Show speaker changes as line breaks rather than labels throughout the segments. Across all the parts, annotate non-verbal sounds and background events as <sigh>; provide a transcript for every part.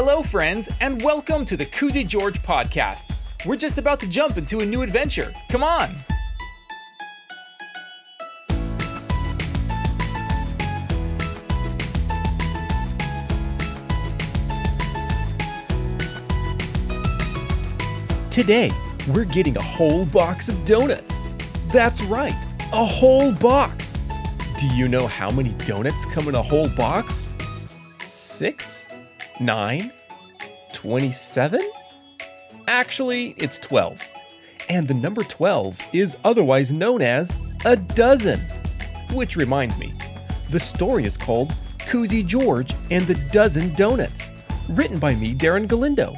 Hello, friends, and welcome to the Koozy George podcast. We're just about to jump into a new adventure. Come on! Today, we're getting a whole box of donuts. That's right, a whole box. Do you know how many donuts come in a whole box? Six? 9, 27? Actually, it's 12. And the number 12 is otherwise known as a dozen. Which reminds me, the story is called Koozy George and the Dozen Donuts, written by me, Darren Galindo.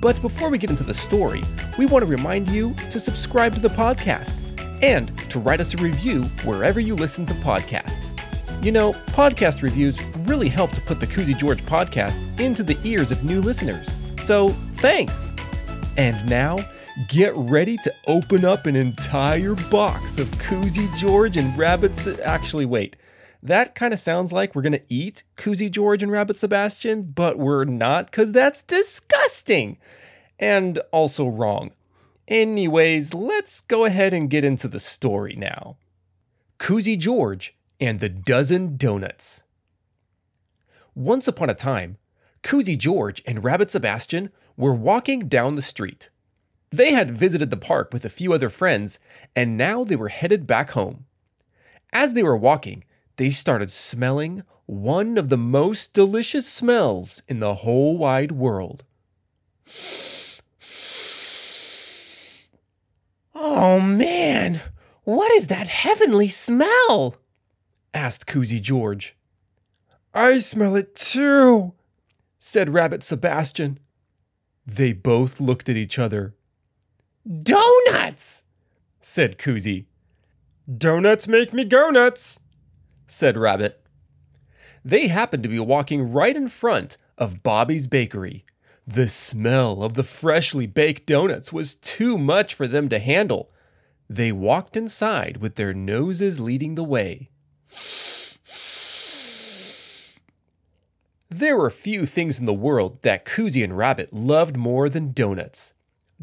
But before we get into the story, we want to remind you to subscribe to the podcast and to write us a review wherever you listen to podcasts. You know, podcast reviews really help to put the Koozy George podcast into the ears of new listeners. So thanks. And now, get ready to open up an entire box of Koozy George and Rabbits. Actually, wait. That kind of sounds like we're going to eat Koozy George and Rabbit Sebastian, but we're not because that's disgusting and also wrong. Anyways, let's go ahead and get into the story now. Koozy George and the Dozen Donuts. Once upon a time, Koozy George and Rabbit Sebastian were walking down the street. They had visited the park with a few other friends, and now they were headed back home. As they were walking, they started smelling one of the most delicious smells in the whole wide world.
Oh man, what is that heavenly smell? asked Koozy George.
I smell it too, said Rabbit Sebastian. They both looked at each other.
Donuts, said Koozy.
Donuts make me go nuts, said Rabbit.
They happened to be walking right in front of Bobby's Bakery. The smell of the freshly baked donuts was too much for them to handle. They walked inside with their noses leading the way. There were few things in the world that Koozy and Rabbit loved more than donuts.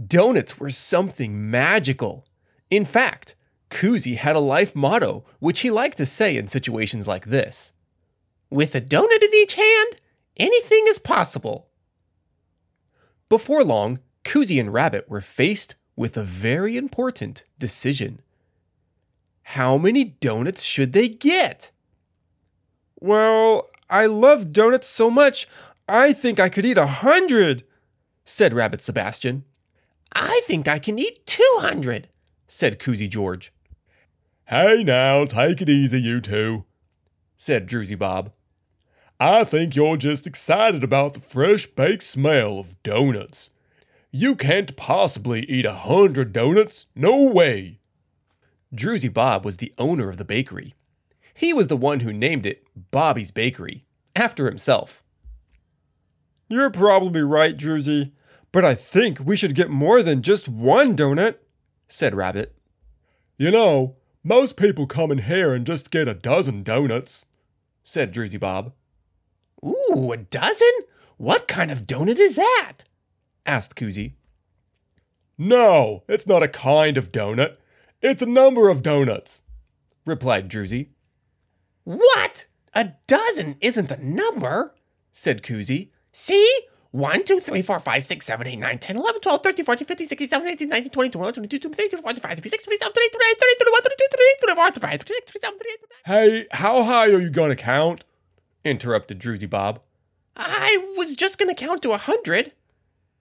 Donuts were something magical. In fact, Koozy had a life motto, which he liked to say in situations like this With a donut in each hand, anything is possible. Before long, Koozy and Rabbit were faced with a very important decision. How many donuts should they get?
Well, I love donuts so much, I think I could eat a hundred, said Rabbit Sebastian.
I think I can eat two hundred, said Koozy George.
Hey now, take it easy, you two, said Druzy Bob. I think you're just excited about the fresh baked smell of donuts. You can't possibly eat a hundred donuts, no way.
Druzy Bob was the owner of the bakery. He was the one who named it Bobby's Bakery, after himself.
You're probably right, Druzy, but I think we should get more than just one donut, said Rabbit.
You know, most people come in here and just get a dozen donuts, said Druzy Bob.
Ooh, a dozen? What kind of donut is that? asked Koozy.
No, it's not a kind of donut. It's a number of donuts, replied Druzy.
What? A dozen isn't a number, said Koozy. See? 1, 2, 3, 4, 5, 6, 7, 8, 9, 10, 11, 12, 13, 14, 15, 16, 17, 18, 19, 20, 21, 22, 23, 24, 25, 26, 27, 28, 29, 30, 31, 32, 33, 34, 35, 36, 37, 38,
39. Hey, how high are you going to count? interrupted Druzy Bob.
I was just going to count to a hundred,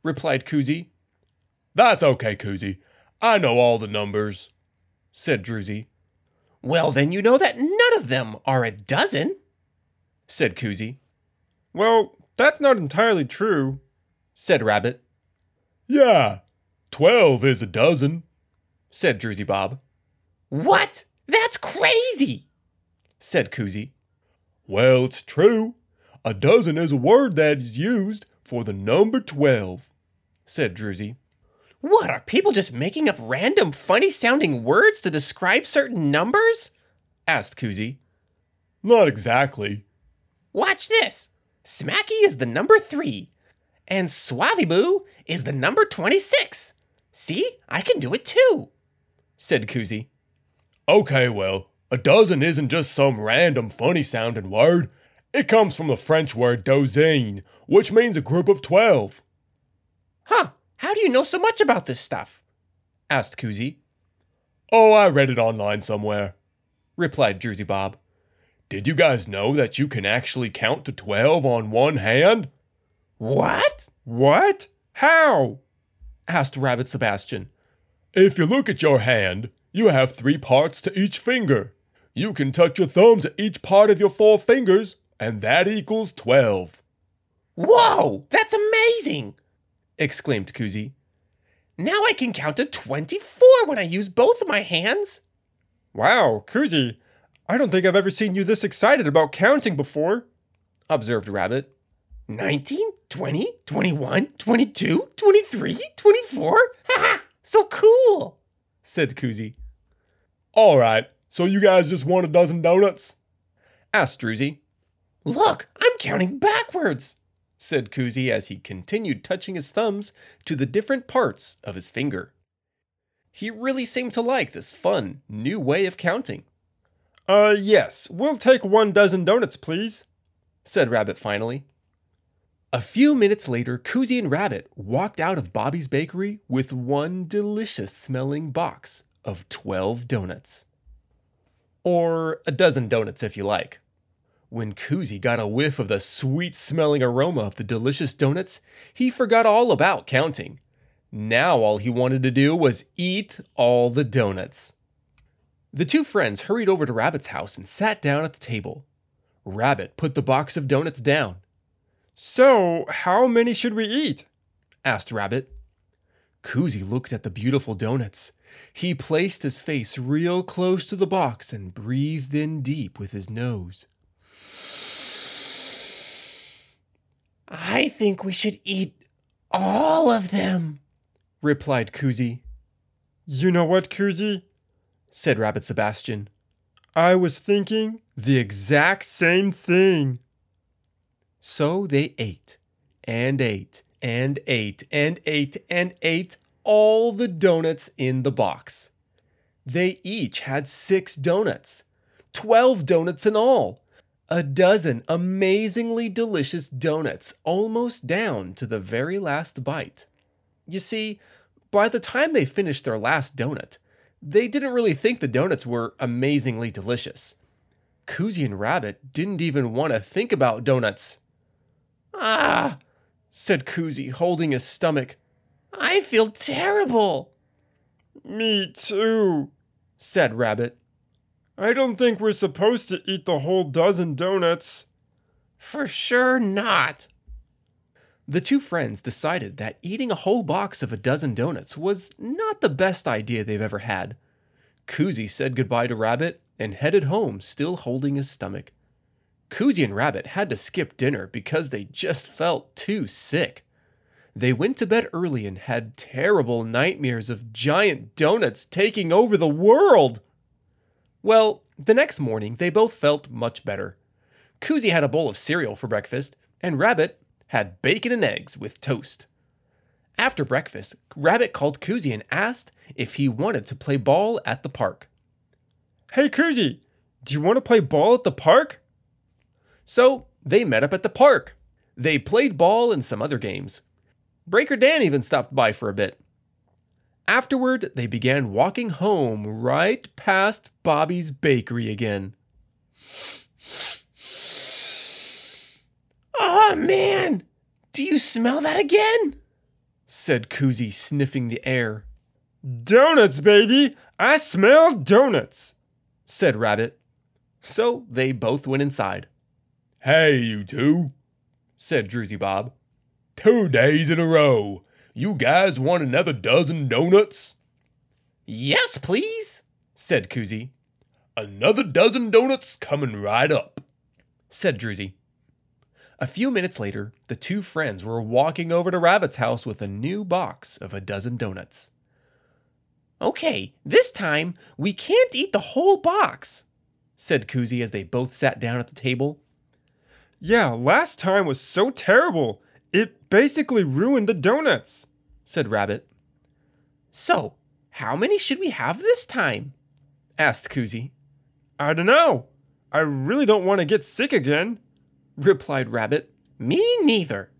replied Koozy.
That's okay, Koozy. I know all the numbers, said Druzy.
Well, then you know that none of them are a dozen, said Koozy.
Well, that's not entirely true, said Rabbit.
Yeah, twelve is a dozen, said Druzy Bob.
What? That's crazy, said Koozy.
Well, it's true. A dozen is a word that is used for the number twelve, said Druzy.
What, are people just making up random, funny sounding words to describe certain numbers? asked Koozy.
Not exactly.
Watch this Smacky is the number three, and Swaviboo is the number 26. See, I can do it too, said Koozy.
Okay, well, a dozen isn't just some random funny sounding word. It comes from the French word douzaine, which means a group of twelve.
Huh, how do you know so much about this stuff? asked Koozy. Oh,
I read it online somewhere, replied Druzy Bob. Did you guys know that you can actually count to 12 on one hand?
What?
What? How? asked Rabbit Sebastian.
If you look at your hand, you have three parts to each finger. You can touch your thumbs to each part of your four fingers, and that equals 12.
Whoa! That's amazing! exclaimed Koozy. Now I can count to 24 when I use both of my hands.
Wow, Koozy, I don't think I've ever seen you this excited about counting before, observed Rabbit.
19, 20, 21, 22, 23, 24? Haha, so cool, said Koozy.
All right, so you guys just want a dozen donuts? asked Druzy.
Look, I'm counting backwards, said Koozy as he continued touching his thumbs to the different parts of his finger. He really seemed to like this fun, new way of counting.
Uh, yes, we'll take one dozen donuts, please, said Rabbit finally.
A few minutes later, Koozy and Rabbit walked out of Bobby's bakery with one delicious smelling box of 12 donuts. Or a dozen donuts if you like. When Koozy got a whiff of the sweet smelling aroma of the delicious donuts, he forgot all about counting. Now all he wanted to do was eat all the donuts. The two friends hurried over to Rabbit's house and sat down at the table. Rabbit put the box of donuts down.
So, how many should we eat? asked Rabbit.
Koozy looked at the beautiful donuts. He placed his face real close to the box and breathed in deep with his nose.
I think we should eat all of them, replied Koozy.
You know what, Koozy? said Rabbit Sebastian. I was thinking the exact same thing.
So they ate, and ate, and ate, and ate, and ate all the donuts in the box. They each had six donuts, 12 donuts in all a dozen amazingly delicious donuts, almost down to the very last bite. You see, by the time they finished their last donut, they didn't really think the donuts were amazingly delicious. Koozy and Rabbit didn't even want to think about donuts.
Ah, said Koozy, holding his stomach. I feel terrible.
Me too, said Rabbit. I don't think we're supposed to eat the whole dozen donuts.
For sure not.
The two friends decided that eating a whole box of a dozen donuts was not the best idea they've ever had. Koozy said goodbye to Rabbit and headed home, still holding his stomach. Koozy and Rabbit had to skip dinner because they just felt too sick. They went to bed early and had terrible nightmares of giant donuts taking over the world. Well, the next morning, they both felt much better. Koozy had a bowl of cereal for breakfast, and Rabbit had bacon and eggs with toast. After breakfast, Rabbit called Koozy and asked if he wanted to play ball at the park.
Hey, Koozy, do you want to play ball at the park?
So they met up at the park. They played ball and some other games. Breaker Dan even stopped by for a bit. Afterward, they began walking home right past Bobby's bakery again.
Oh man! Do you smell that again? said Koozy, sniffing the air.
Donuts, baby! I smell donuts, said Rabbit.
So they both went inside.
Hey, you two, said Druzy Bob. Two days in a row. You guys want another dozen donuts?
Yes, please, said Koozy. Another
dozen donuts coming right up, said Druzy.
A few minutes later, the two friends were walking over to Rabbit's house with a new box of a dozen donuts.
Okay, this time we can't eat the whole box, said Koozy as they both sat down at the table.
Yeah, last time was so terrible. It basically ruined the donuts, said Rabbit.
So, how many should we have this time? asked Koozy.
I dunno. I really don't want to get sick again, replied Rabbit.
Me neither,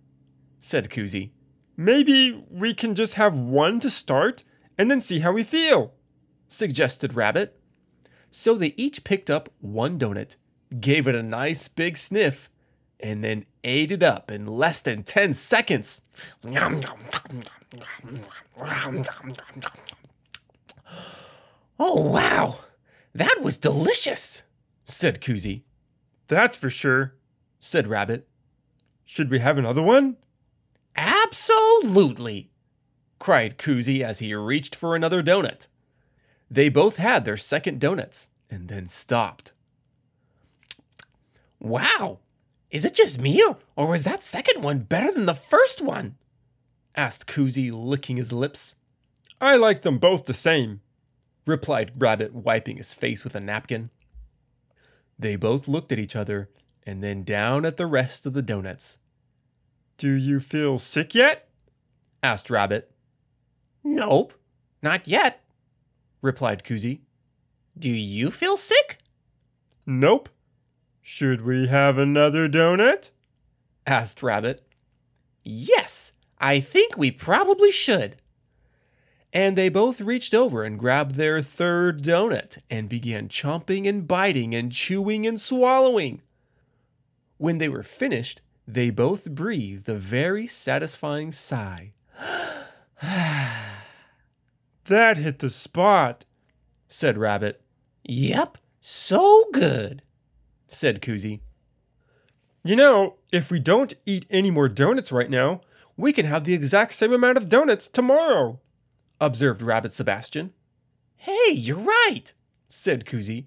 said Koozy.
Maybe we can just have one to start and then see how we feel, suggested Rabbit.
So they each picked up one donut, gave it a nice big sniff, and then ate it up in less than 10 seconds.
Oh, wow. That was delicious, said Koozy.
That's for sure, said Rabbit. Should we have another one?
Absolutely, cried Koozy as he reached for another donut. They both had their second donuts and then stopped. Wow, is it just me, or, was that second one better than the first one? asked Koozy, licking his lips.
I like them both the same, replied Rabbit, wiping his face with a napkin.
They both looked at each other and then down at the rest of the donuts.
Do you feel sick yet? asked Rabbit.
Nope, not yet, replied Koozy. Do you feel sick?
Nope, should we have another donut? asked Rabbit.
Yes, I think we probably should.
And they both reached over and grabbed their third donut and began chomping and biting and chewing and swallowing. When they were finished, they both breathed a very satisfying sigh.
<sighs> that hit the spot, said Rabbit.
Yep, so good said Koozy.
You know, if we don't eat any more donuts right now, we can have the exact same amount of donuts tomorrow, observed Rabbit Sebastian.
Hey, you're right, said Koozy.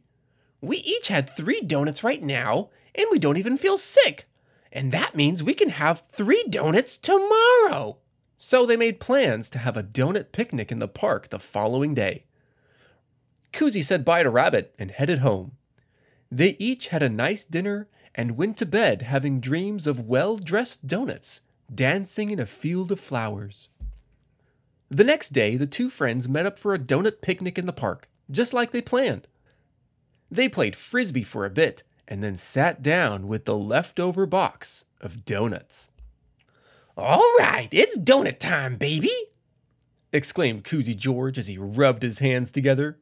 We each had three donuts right now, and we don't even feel sick. And that means we can have three donuts tomorrow.
So they made plans to have a donut picnic in the park the following day. Koozy said bye to Rabbit and headed home. They each had a nice dinner and went to bed having dreams of well dressed donuts dancing in a field of flowers. The next day, the two friends met up for a donut picnic in the park, just like they planned. They played frisbee for a bit and then sat down with the leftover box of donuts.
All right, it's donut time, baby! exclaimed Koozy George as he rubbed his hands together.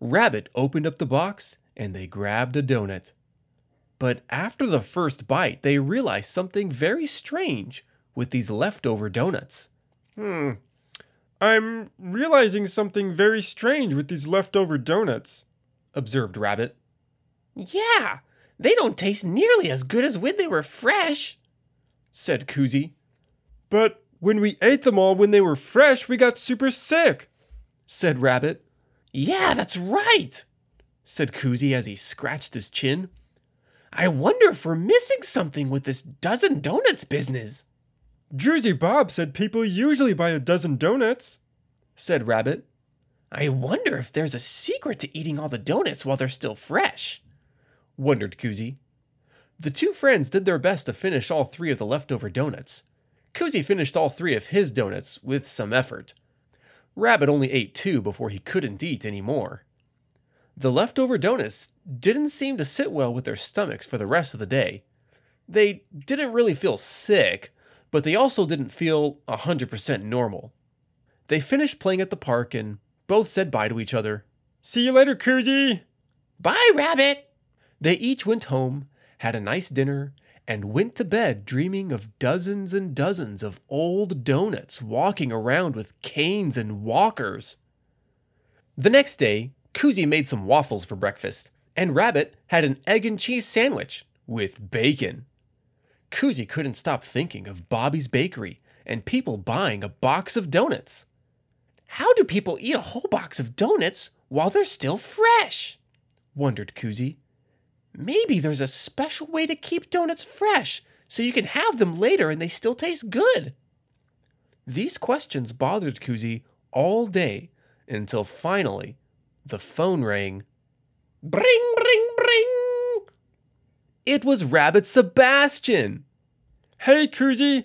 Rabbit opened up the box and they grabbed a donut. But after the first bite, they realized something very strange with these leftover donuts.
Hmm. I'm realizing something very strange with these leftover donuts, observed Rabbit.
Yeah, they don't taste nearly as good as when they were fresh, said Koozy.
But when we ate them all when they were fresh, we got super sick, said Rabbit.
Yeah, that's right, said Koozy as he scratched his chin. I wonder if we're missing something with this dozen donuts business.
Druzy Bob said people usually buy a dozen donuts, said Rabbit.
I wonder if there's a secret to eating all the donuts while they're still fresh, wondered Koozy.
The two friends did their best to finish all three of the leftover donuts. Koozy finished all three of his donuts with some effort. Rabbit only ate two before he couldn't eat any more. The leftover donuts didn't seem to sit well with their stomachs for the rest of the day. They didn't really feel sick, but they also didn't feel 100% normal. They finished playing at the park and both said bye to each other.
See you later, Koozy!
Bye, Rabbit!
They each went home, had a nice dinner, and went to bed dreaming of dozens and dozens of old donuts walking around with canes and walkers. The next day, Koozy made some waffles for breakfast, and Rabbit had an egg and cheese sandwich with bacon. Koozy couldn't stop thinking of Bobby's bakery and people buying a box of donuts.
How do people eat a whole box of donuts while they're still fresh? wondered Koozy. Maybe there's a special way to keep donuts fresh so you can have them later and they still taste good.
These questions bothered Koozy all day until finally the phone rang. Bring, bring, bring! It was Rabbit Sebastian!
Hey, Koozy!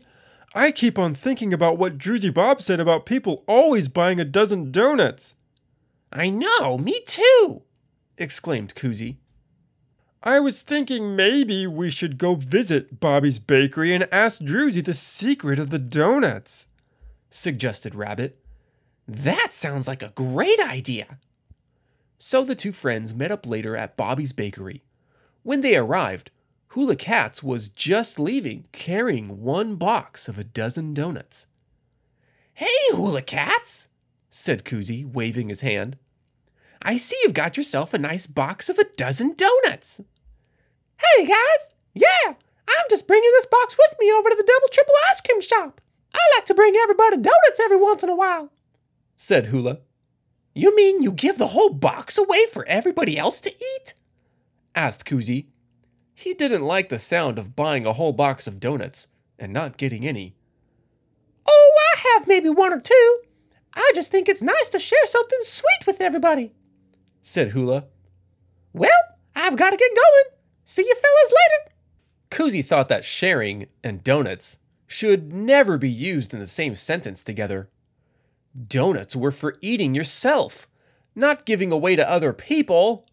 I keep on thinking about what Druzy Bob said about people always buying a dozen donuts.
I know, me too! exclaimed Koozy.
I was thinking maybe we should go visit Bobby's bakery and ask Druzy the secret of the donuts, suggested Rabbit.
That sounds like a great idea,
so the two friends met up later at Bobby's bakery. When they arrived, Hula Cats was just leaving carrying one box of a dozen donuts.
Hey, Hula Cats, said Koozy, waving his hand. I see you've got yourself a nice box of a dozen donuts.
Hey, guys! Yeah, I'm just bringing this box with me over to the Double Triple Ice Cream Shop. I like to bring everybody donuts every once in a while, said Hula.
You mean you give the whole box away for everybody else to eat? asked Koozy.
He didn't like the sound of buying a whole box of donuts and not getting any.
Oh, I have maybe one or two. I just think it's nice to share something sweet with everybody, said Hula. Well, I've got to get going. See you fellas later.
Koozy thought that sharing and donuts should never be used in the same sentence together. Donuts were for eating yourself, not giving away to other people.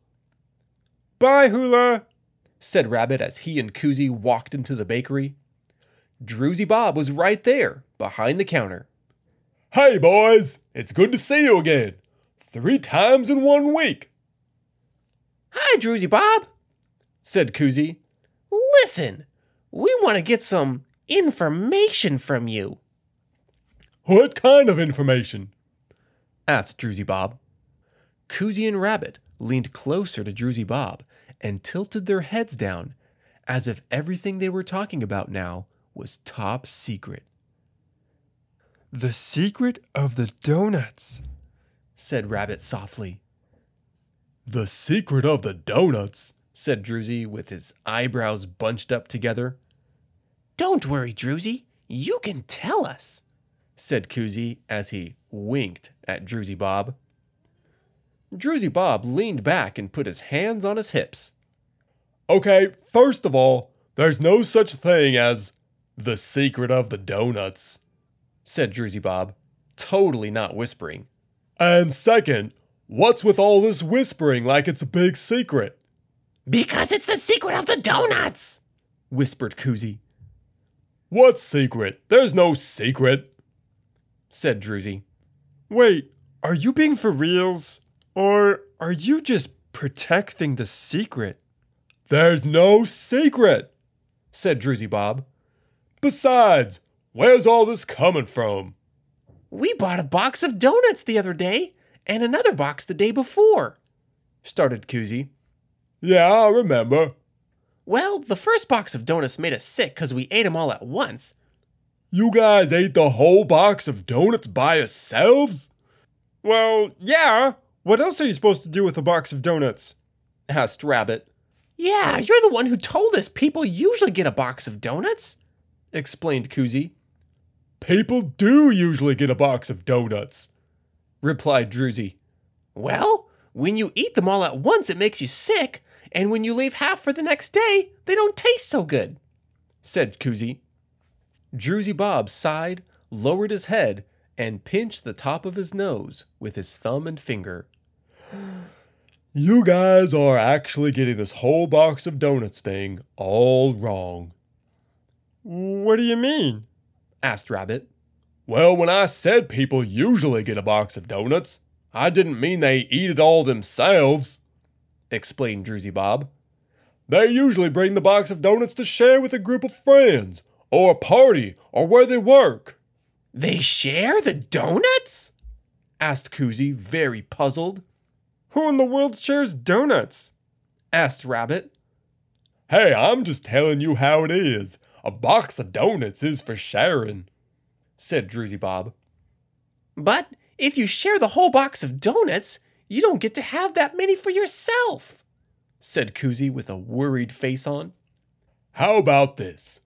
Bye, Hula, said Rabbit as he and Koozy walked into the bakery.
Druzy Bob was right there, behind the counter.
Hey, boys, it's good to see you again. Three times in one week.
Hi, Druzy Bob, said Koozy. Listen, we want to get some information from you.
What kind of information? asked Druzy Bob.
Koozy and Rabbit leaned closer to Druzy Bob and tilted their heads down as if everything they were talking about now was top secret.
The secret of the donuts, said Rabbit softly.
The secret of the donuts, said Druzy with his eyebrows bunched up together.
Don't worry, Druzy. You can tell us, said Koozy as he winked at Druzy Bob.
Druzy Bob leaned back and put his hands on his hips.
Okay, first of all, there's no such thing as the secret of the donuts, said Druzy Bob, totally not whispering. And second, what's with all this whispering like it's a big secret?
Because it's the secret of the donuts, whispered Koozy.
What secret? There's no secret, said Druzy.
Wait, are you being for reals? Or are you just protecting the secret?
There's no secret, said Druzy Bob. Besides, where's all this coming from?
We bought a box of donuts the other day and another box the day before, started Koozy.
Yeah, I remember.
Well, the first box of donuts made us sick because we ate 'em all at once,
you guys ate the whole box of donuts by yourselves?
Well, yeah. What else are you supposed to do with a box of donuts? asked Rabbit.
Yeah, you're the one who told us people usually get a box of donuts, explained Koozy.
People do usually get a box of donuts, replied Druzy.
Well, when you eat them all at once, it makes you sick, and when you leave half for the next day, they don't taste so good, said Koozy.
Druzy Bob sighed, lowered his head, and pinched the top of his nose with his thumb and finger. <gasps>
You guys are actually getting this whole box of donuts thing all wrong.
What do you mean? asked Rabbit.
Well, when I said people usually get a box of donuts, I didn't mean they eat it all themselves, explained Druzy Bob. They usually bring the box of donuts to share with a group of friends or a party or where they work.
They share the donuts? asked Koozy, very puzzled.
Who in the world shares donuts? asked Rabbit.
Hey, I'm just telling you how it is. A box of donuts is for sharing, said Druzy Bob.
But if you share the whole box of donuts, you don't get to have that many for yourself, said Koozy with a worried face on.
How about this?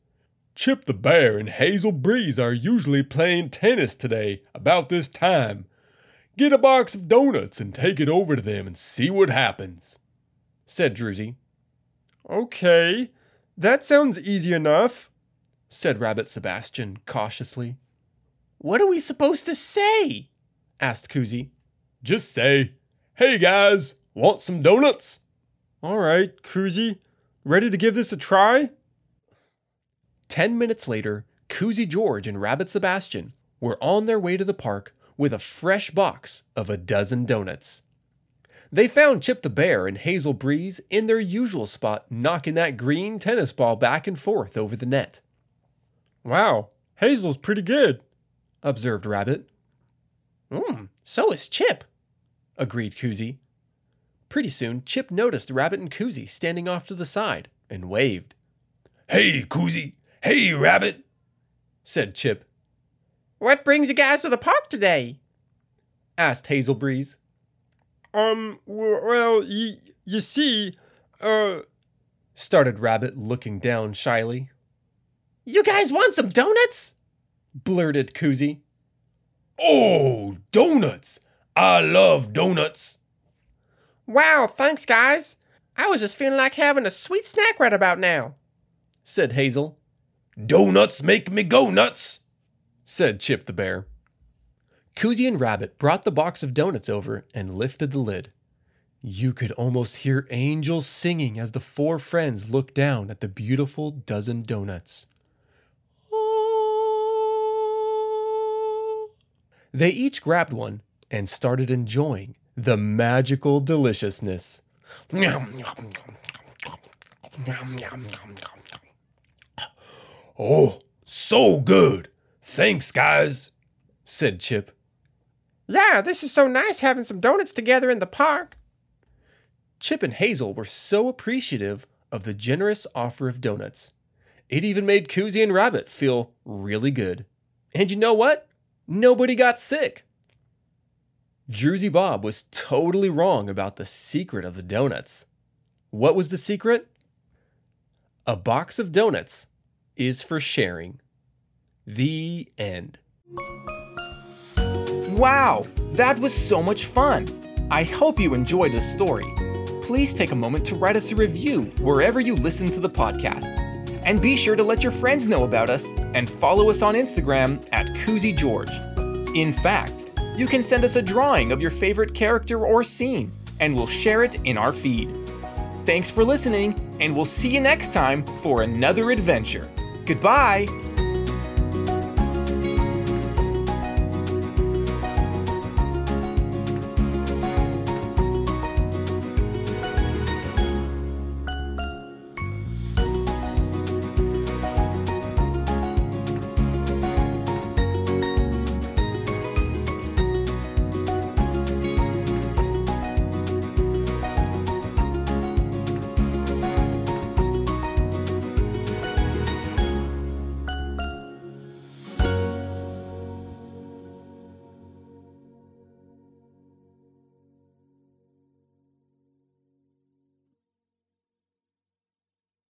Chip the Bear and Hazel Breeze are usually playing tennis today about this time. Get a box of donuts and take it over to them and see what happens, said Druzy.
Okay, that sounds easy enough, said Rabbit Sebastian cautiously.
What are we supposed to say? asked Koozy. Just
say, hey guys, want some donuts? All
right, Koozy, ready to give this a try?
Ten minutes later, Koozy George and Rabbit Sebastian were on their way to the park with a fresh box of a dozen donuts. They found Chip the Bear and Hazel Breeze in their usual spot, knocking that green tennis ball back and forth over the net.
Wow, Hazel's pretty good, observed Rabbit.
Mmm, so is Chip, agreed Koozy.
Pretty soon, Chip noticed Rabbit and Koozy standing off to the side and waved.
Hey, Koozie, Hey, Rabbit, said Chip. What
brings you guys to the park today? asked Hazel Breeze.
Um, well, you, you see, uh, started Rabbit, looking down shyly.
You guys want some donuts? blurted Koozy.
Oh, donuts! I love donuts!
Wow, thanks, guys. I was just feeling like having a sweet snack right about now, said Hazel,
Donuts make me go nuts, said Chip the Bear.
Koozy and Rabbit brought the box of donuts over and lifted the lid. You could almost hear angels singing as the four friends looked down at the beautiful dozen donuts. They each grabbed one and started enjoying the magical deliciousness.
Oh, so good. Thanks, guys, said Chip.
Yeah, this is so nice having some donuts together in the park.
Chip and Hazel were so appreciative of the generous offer of donuts. It even made Koozy and Rabbit feel really good. And you know what? Nobody got sick. Druzy Bob was totally wrong about the secret of the donuts. What was the secret? A box of donuts is for sharing. The end. Wow, that was so much fun! I hope you enjoyed the story. Please take a moment to write us a review wherever you listen to the podcast. And be sure to let your friends know about us and follow us on Instagram at Koozy George. In fact, you can send us a drawing of your favorite character or scene, and we'll share it in our feed. Thanks for listening, and we'll see you next time for another adventure. Goodbye